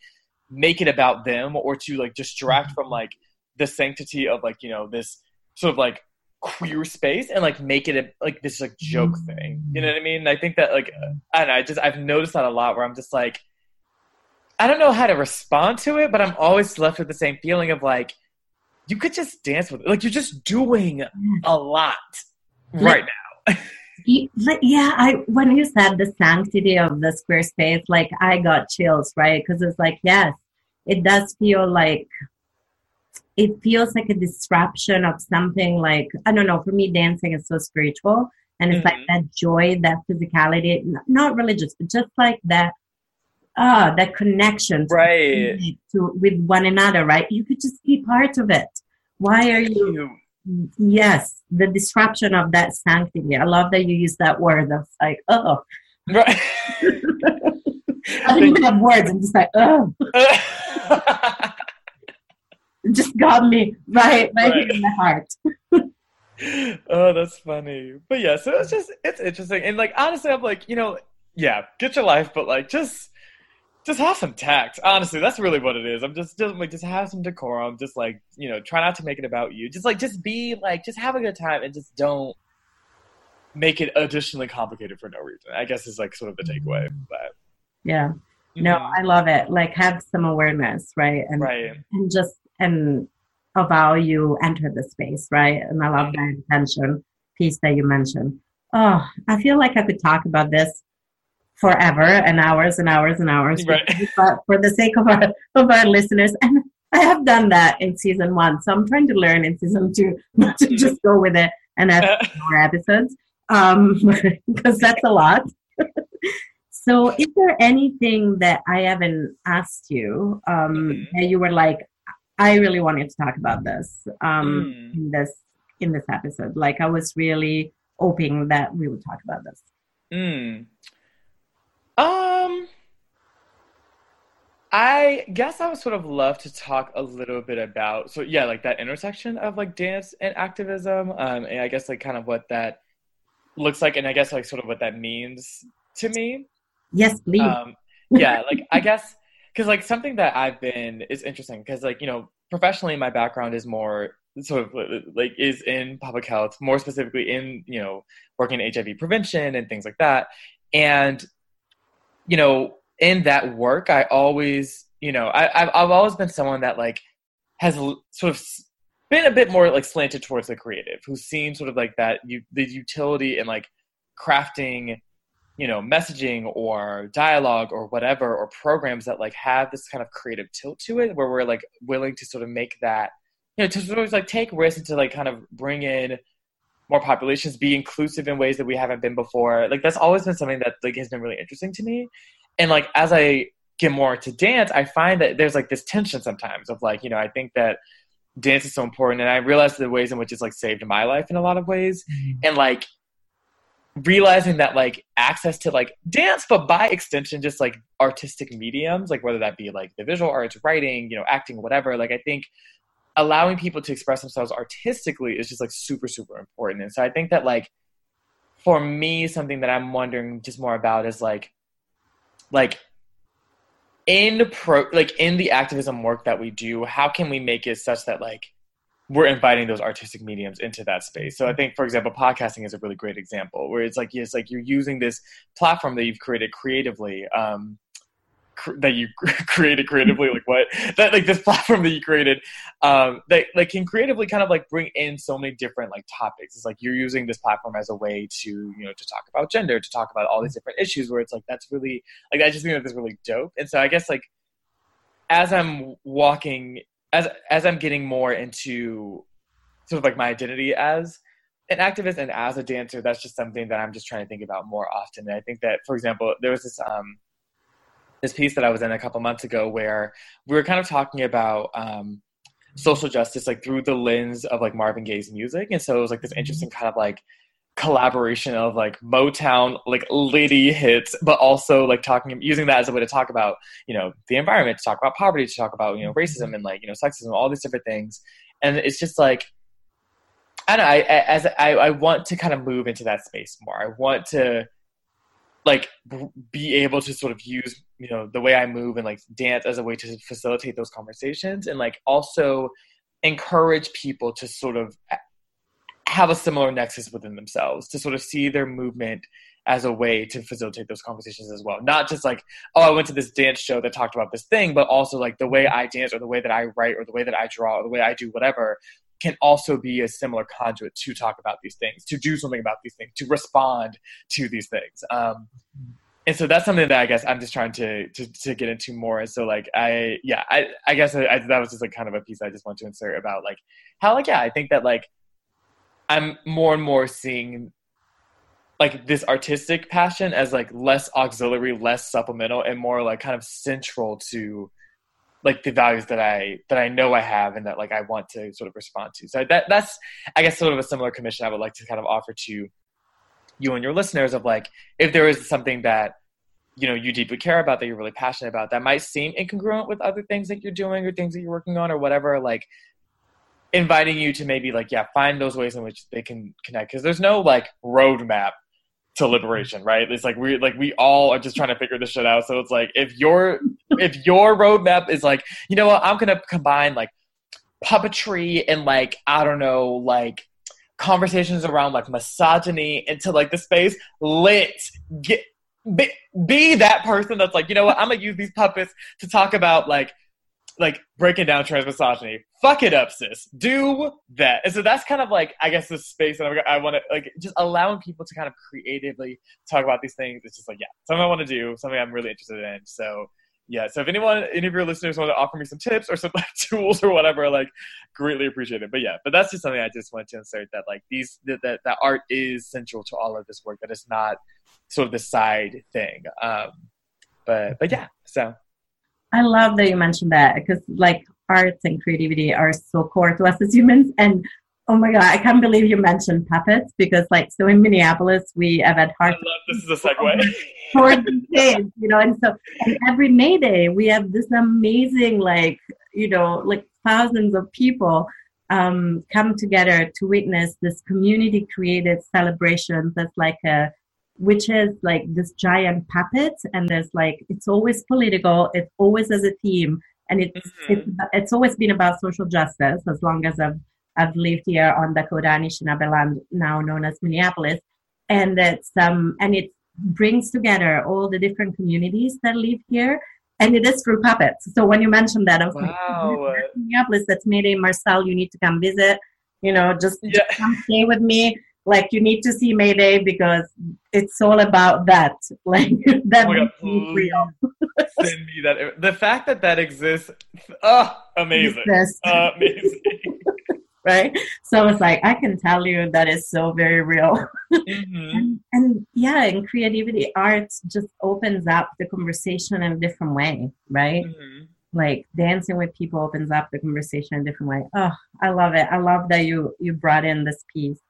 make it about them or to like distract from like the sanctity of like you know this sort of like queer space and like make it a, like this like joke mm. thing. You know what I mean? And I think that like mm. I don't know, I just I've noticed that a lot where I'm just like I don't know how to respond to it, but I'm always left with the same feeling of like you could just dance with it. Like you're just doing mm. a lot right now. Yeah, I when you said the sanctity of the square space, like I got chills, right? Because it's like, yes, it does feel like it feels like a disruption of something like I don't know. For me, dancing is so spiritual, and it's like Mhm. that joy, that physicality, not religious, but just like that, ah, that connection to, Right. to with one another, right? You could just be part of it. Why are you? Yes, the disruption of that sanctity. I love that you use that word. I was like, oh, Right. I don't even have words. I'm just like, oh, just got me right, right, Right. in the heart. oh, that's funny. But yeah, so it's just it's interesting. And like honestly, I'm like, you know, yeah, get your life, but like just just have some tact. Honestly, that's really what it is. I'm just just like just have some decorum. Just like, you know, try not to make it about you. Just like just be like just have a good time and just don't make it additionally complicated for no reason. I guess is like sort of the takeaway. But Yeah, no, Mhm. I love it. Like, have some awareness, right? And right. and just and of how you enter the space, right? And I love that intention piece that you mentioned. Oh, I feel like I could talk about this forever and hours and hours and hours. Right. But for the sake of our of our listeners, and I have done that in season one, so I'm trying to learn in season two not to just go with it and have more episodes um, because that's a lot. so, is there anything that I haven't asked you um, Mhm. that you were like, I really wanted to talk about this um, Mm. in this in this episode? Like, I was really hoping that we would talk about this. Mm. Um, I guess I would sort of love to talk a little bit about so yeah, like that intersection of like dance and activism, um, and I guess like kind of what that looks like, and I guess like sort of what that means to me. Yes, please. Um, yeah, like I guess because like something that I've been is interesting because like you know professionally my background is more sort of like is in public health, more specifically in you know working in HIV prevention and things like that, and you know in that work I always you know I, I've I've always been someone that like has sort of been a bit more like slanted towards the creative, who's seen sort of like that you the utility in like crafting you know messaging or dialogue or whatever or programs that like have this kind of creative tilt to it where we're like willing to sort of make that you know to sort of like take risks and to like kind of bring in more populations be inclusive in ways that we haven't been before. Like that's always been something that like has been really interesting to me. And like as i get more to dance i find that there's like this tension sometimes of like you know i think that dance is so important and i realize the ways in which it's like saved my life in a lot of ways. Mm-hmm. And like realizing that like access to like dance but by extension just like artistic mediums like whether that be like the visual arts writing you know acting whatever like i think allowing people to express themselves artistically is just like super super important. And so i think that like for me something that i'm wondering just more about is like like in pro like in the activism work that we do how can we make it such that like we're inviting those artistic mediums into that space. So I think, for example, podcasting is a really great example where it's like it's like you're using this platform that you've created creatively, um, cr- that you created creatively, like what that like this platform that you created, um, that like can creatively kind of like bring in so many different like topics. It's like you're using this platform as a way to you know to talk about gender, to talk about all these different issues. Where it's like that's really like I just think that that's really dope. And so I guess like as I'm walking as as I'm getting more into sort of like my identity as an activist and as a dancer, that's just something that I'm just trying to think about more often. And I think that, for example, there was this um, this piece that I was in a couple months ago where we were kind of talking about um, social justice like through the lens of like Marvin Gaye's music, and so it was like this interesting kind of like collaboration of like Motown like lady hits, but also like talking using that as a way to talk about you know the environment, to talk about poverty, to talk about you know mm-hmm. racism and like you know sexism, all these different things, and it's just like I don't know. I, I- as I, I want to kind of move into that space more. I want to like be able to sort of use you know the way I move and like dance as a way to facilitate those conversations and like also encourage people to sort of have a similar nexus within themselves to sort of see their movement as a way to facilitate those conversations as well. Not just like, oh, I went to this dance show that talked about this thing, but also like the way I dance or the way that I write or the way that I draw or the way I do whatever can also be a similar conduit to talk about these things, to do something about these things, to respond to these things. Um, and so that's something that I guess I'm just trying to to, to get into more. And so like I yeah I I guess I, I, that was just like kind of a piece I just want to insert about like how like yeah I think that like I'm more and more seeing like this artistic passion as like less auxiliary, less supplemental, and more like kind of central to like the values that I that I know I have and that like I want to sort of respond to. So that that's I guess sort of a similar commission I would like to kind of offer to you and your listeners of like if there is something that you know you deeply care about that you're really passionate about that might seem incongruent with other things that you're doing or things that you're working on or whatever like inviting you to maybe like yeah find those ways in which they can connect. Because there's no like roadmap to liberation right? It's like we like we all are just trying to figure this shit out. So it's like if your if your roadmap is like you know what? I'm gonna combine like puppetry and like i don't know like conversations around like misogyny into like the space. Lit get be, be that person that's like you know what? I'm gonna use these puppets to talk about like like breaking down trans misogyny. Fuck it up sis. Do that. And so that's kind of like i guess the space that i want to like just allowing people to kind of creatively talk about these things. It's just like yeah something i want to do something i'm really interested in. So yeah, so if anyone, any of your listeners want to offer me some tips or some like tools or whatever, like greatly appreciate it. But yeah, but that's just something I just wanted to insert that like these that that, that art is central to all of this work. That it's not sort of the side thing. Um, but but yeah, so I love that you mentioned that because like arts and creativity are so core to us as humans, and Oh my god, I can't believe you mentioned puppets because like so in Minneapolis we have had hard this is a segue. for kids, you know, and so and every May Day we have this amazing like, you know, like thousands of people um, come together to witness this community created celebration that's like a which is like this giant puppet and there's like it's always political, it's always as a theme and it's mm-hmm. it's, it's always been about social justice as long as I've I've lived here on Dakota Anishinaabe land, now known as Minneapolis, and it's um and it brings together all the different communities that live here, and it is through puppets. So when you mentioned that, I was wow. like, Minneapolis, that's made Mayday Marcel. You need to come visit. You know, just, yeah. just come stay with me. Like you need to see Mayday because it's all about that. Like that oh God, real. send me that. The fact that that exists, oh, amazing, amazing right? So it's like I can tell you that is so very real. Mm-hmm. and, and, yeah, and creativity, art just opens up the conversation in a different way, right? Mm-hmm. Like dancing with people opens up the conversation in a different way. Oh, I love it. I love that you you brought in this piece.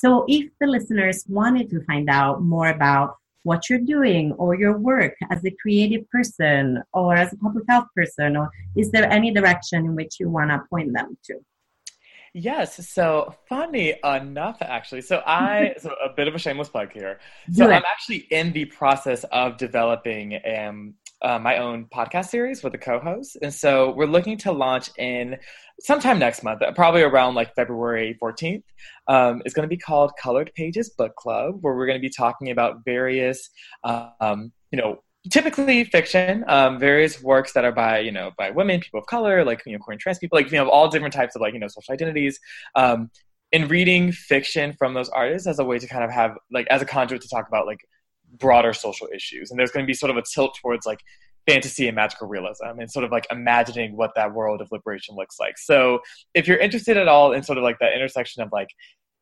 So if the listeners wanted to find out more about what you're doing or your work as a creative person or as a public health person or is there any direction in which you want to point them to Yes. So funny enough, actually. So I so a bit of a shameless plug here. So I'm actually in the process of developing um, uh, my own podcast series with a co-host, and so we're looking to launch in sometime next month, probably around like February 14th. Um, it's going to be called Colored Pages Book Club, where we're going to be talking about various, um, you know, typically fiction um, various works that are by you know by women people of color like you know queer and trans people like you know all different types of like you know social identities um, in reading fiction from those artists as a way to kind of have like as a conduit to talk about like broader social issues and there's going to be sort of a tilt towards like fantasy and magical realism and sort of like imagining what that world of liberation looks like so if you're interested at all in sort of like that intersection of like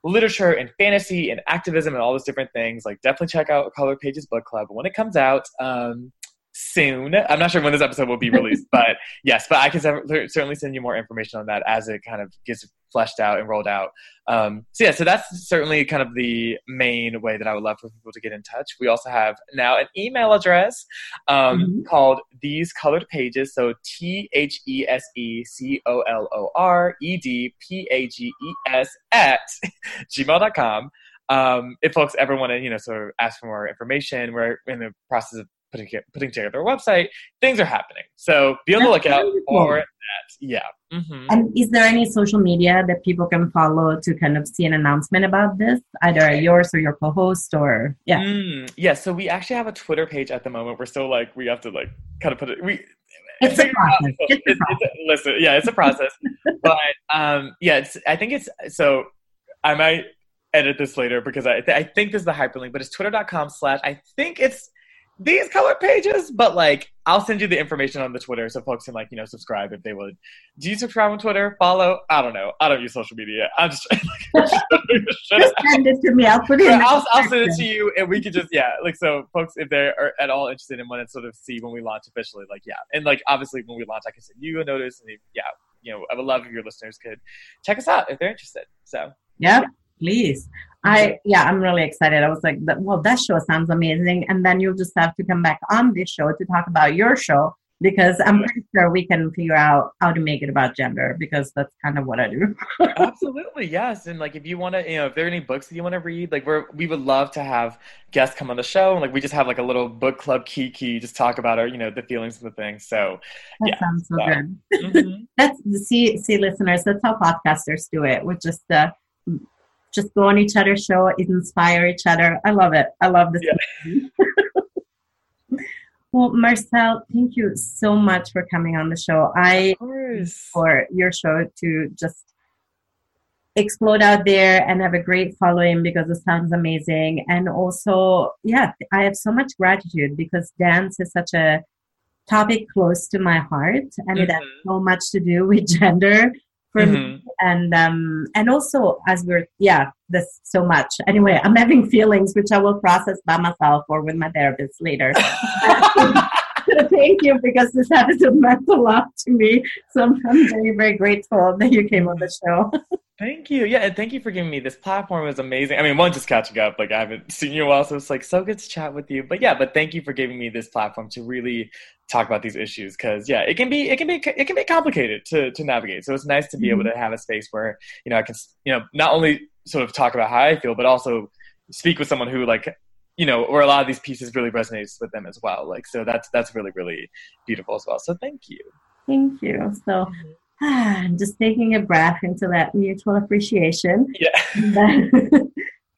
literature and fantasy and activism and all those different things, like definitely check out Color Pages Book Club when it comes out. Um, soon. I'm not sure when this episode will be released, but yes, but I can certainly send you more information on that as it kind of gets fleshed out and rolled out. Um, so yeah, so that's certainly kind of the main way that I would love for people to get in touch. We also have now an email address um, mm-hmm. called These Colored Pages. So T H E S E C O L O R E D P A G E S at gmail.com. Um, if folks ever want to, you know, sort of ask for more information, we're in the process of putting putting together a website. Things are happening, so be on the lookout really for that. Yeah. hmm And is there any social media that people can follow to kind of see an announcement about this? Either yours or your co-host or yeah. Mm, yeah. So we actually have a Twitter page at the moment. We're still like we have to like kind of put it. We It's a figure process. It's a It's- it's a- listen, yeah, it's a process. but um, yeah, it's. I think it's so. I might edit this later because I I think this is the hyperlink, but it's twitter.com slash. I think it's these color pages, but like I'll send you the information on the Twitter so folks can like you know subscribe if they would. Do you subscribe on Twitter? Follow? I don't know. I don't use social media. I'm just. Should Just send it to me. I'll put it in. I'll, I'll send it to you, and we could just yeah, like so, folks, if they are at all interested and want to sort of see when we launch officially, like yeah, and like obviously when we launch, I can send you a notice, and yeah, you know, I would love if your listeners could check us out if they're interested. So Yeah, please. I yeah, I'm really excited. I was like, well, that show sounds amazing, and then you'll just have to come back on this show to talk about your show because I'm pretty sure we can figure out how to make it about gender because that's kind of what I do. absolutely yes, and like if you want to, you know, if there are any books that you want to read, like we're we would love to have guests come on the show, and like we just have like a little book club kiki, just talk about our you know the feelings of the thing. So That Yeah, sounds so so- good. mhm. That's see see listeners. That's how podcasters do it. With just uh, just go on each other's show, inspire each other. I love it. I love this. well, Marcel, thank you so much for coming on the show. I for your show to just explode out there and have a great following because it sounds amazing. And also, yeah, I have so much gratitude because dance is such a topic close to my heart and it has Mhm. so much to do with gender for me Mhm. and um and also as we're yeah this so much. Anyway i'm having feelings which i will process by myself or with my therapist later. Thank you because this episode meant a lot to me. So I'm very very grateful that you came on the show Thank you. Yeah, and thank you for giving me this platform. It was amazing. I mean, one, just catching up. Like, I haven't seen you in a while, so it's like so good to chat with you. But yeah, but thank you for giving me this platform to really talk about these issues because yeah, it can be it can be it can be complicated to to navigate. So it's nice to be able to have a space where you know I can you know not only sort of talk about how I feel, but also speak with someone who like you know, or a lot of these pieces really resonates with them as well. Like, so that's that's really really beautiful as well. So thank you. thank you so ah, just taking a breath into that mutual appreciation Yeah.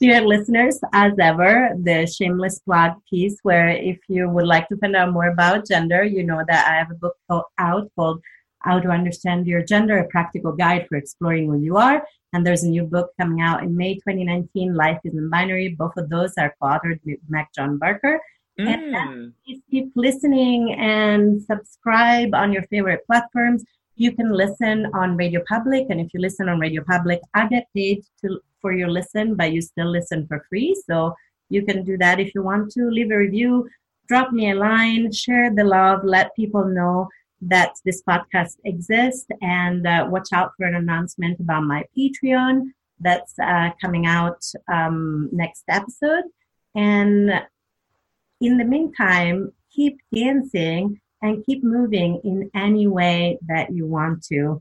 Dear listeners, as ever, the shameless plug piece where if you would like to find out more about gender, you know that I have a book out called How to Understand Your Gender, a practical guide for exploring who you are. And there's a new book coming out in May 2019, Life Isn't Binary. Both of those are co-authored with Meg-John Barker. Mm. Please keep listening and subscribe on your favorite platforms. You can listen on Radio Public, and if you listen on Radio Public, I get paid to, for your listen, but you still listen for free. So you can do that if you want to. Leave a review, drop me a line, share the love, let people know that this podcast exists, and uh, watch out for an announcement about my Patreon that's uh, coming out um, next episode. And in the meantime, keep dancing and keep moving in any way that you want to.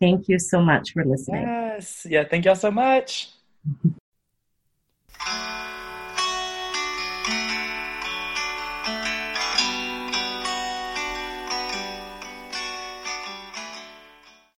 Thank you so much for listening. Yes. Yeah. Thank y'all so much.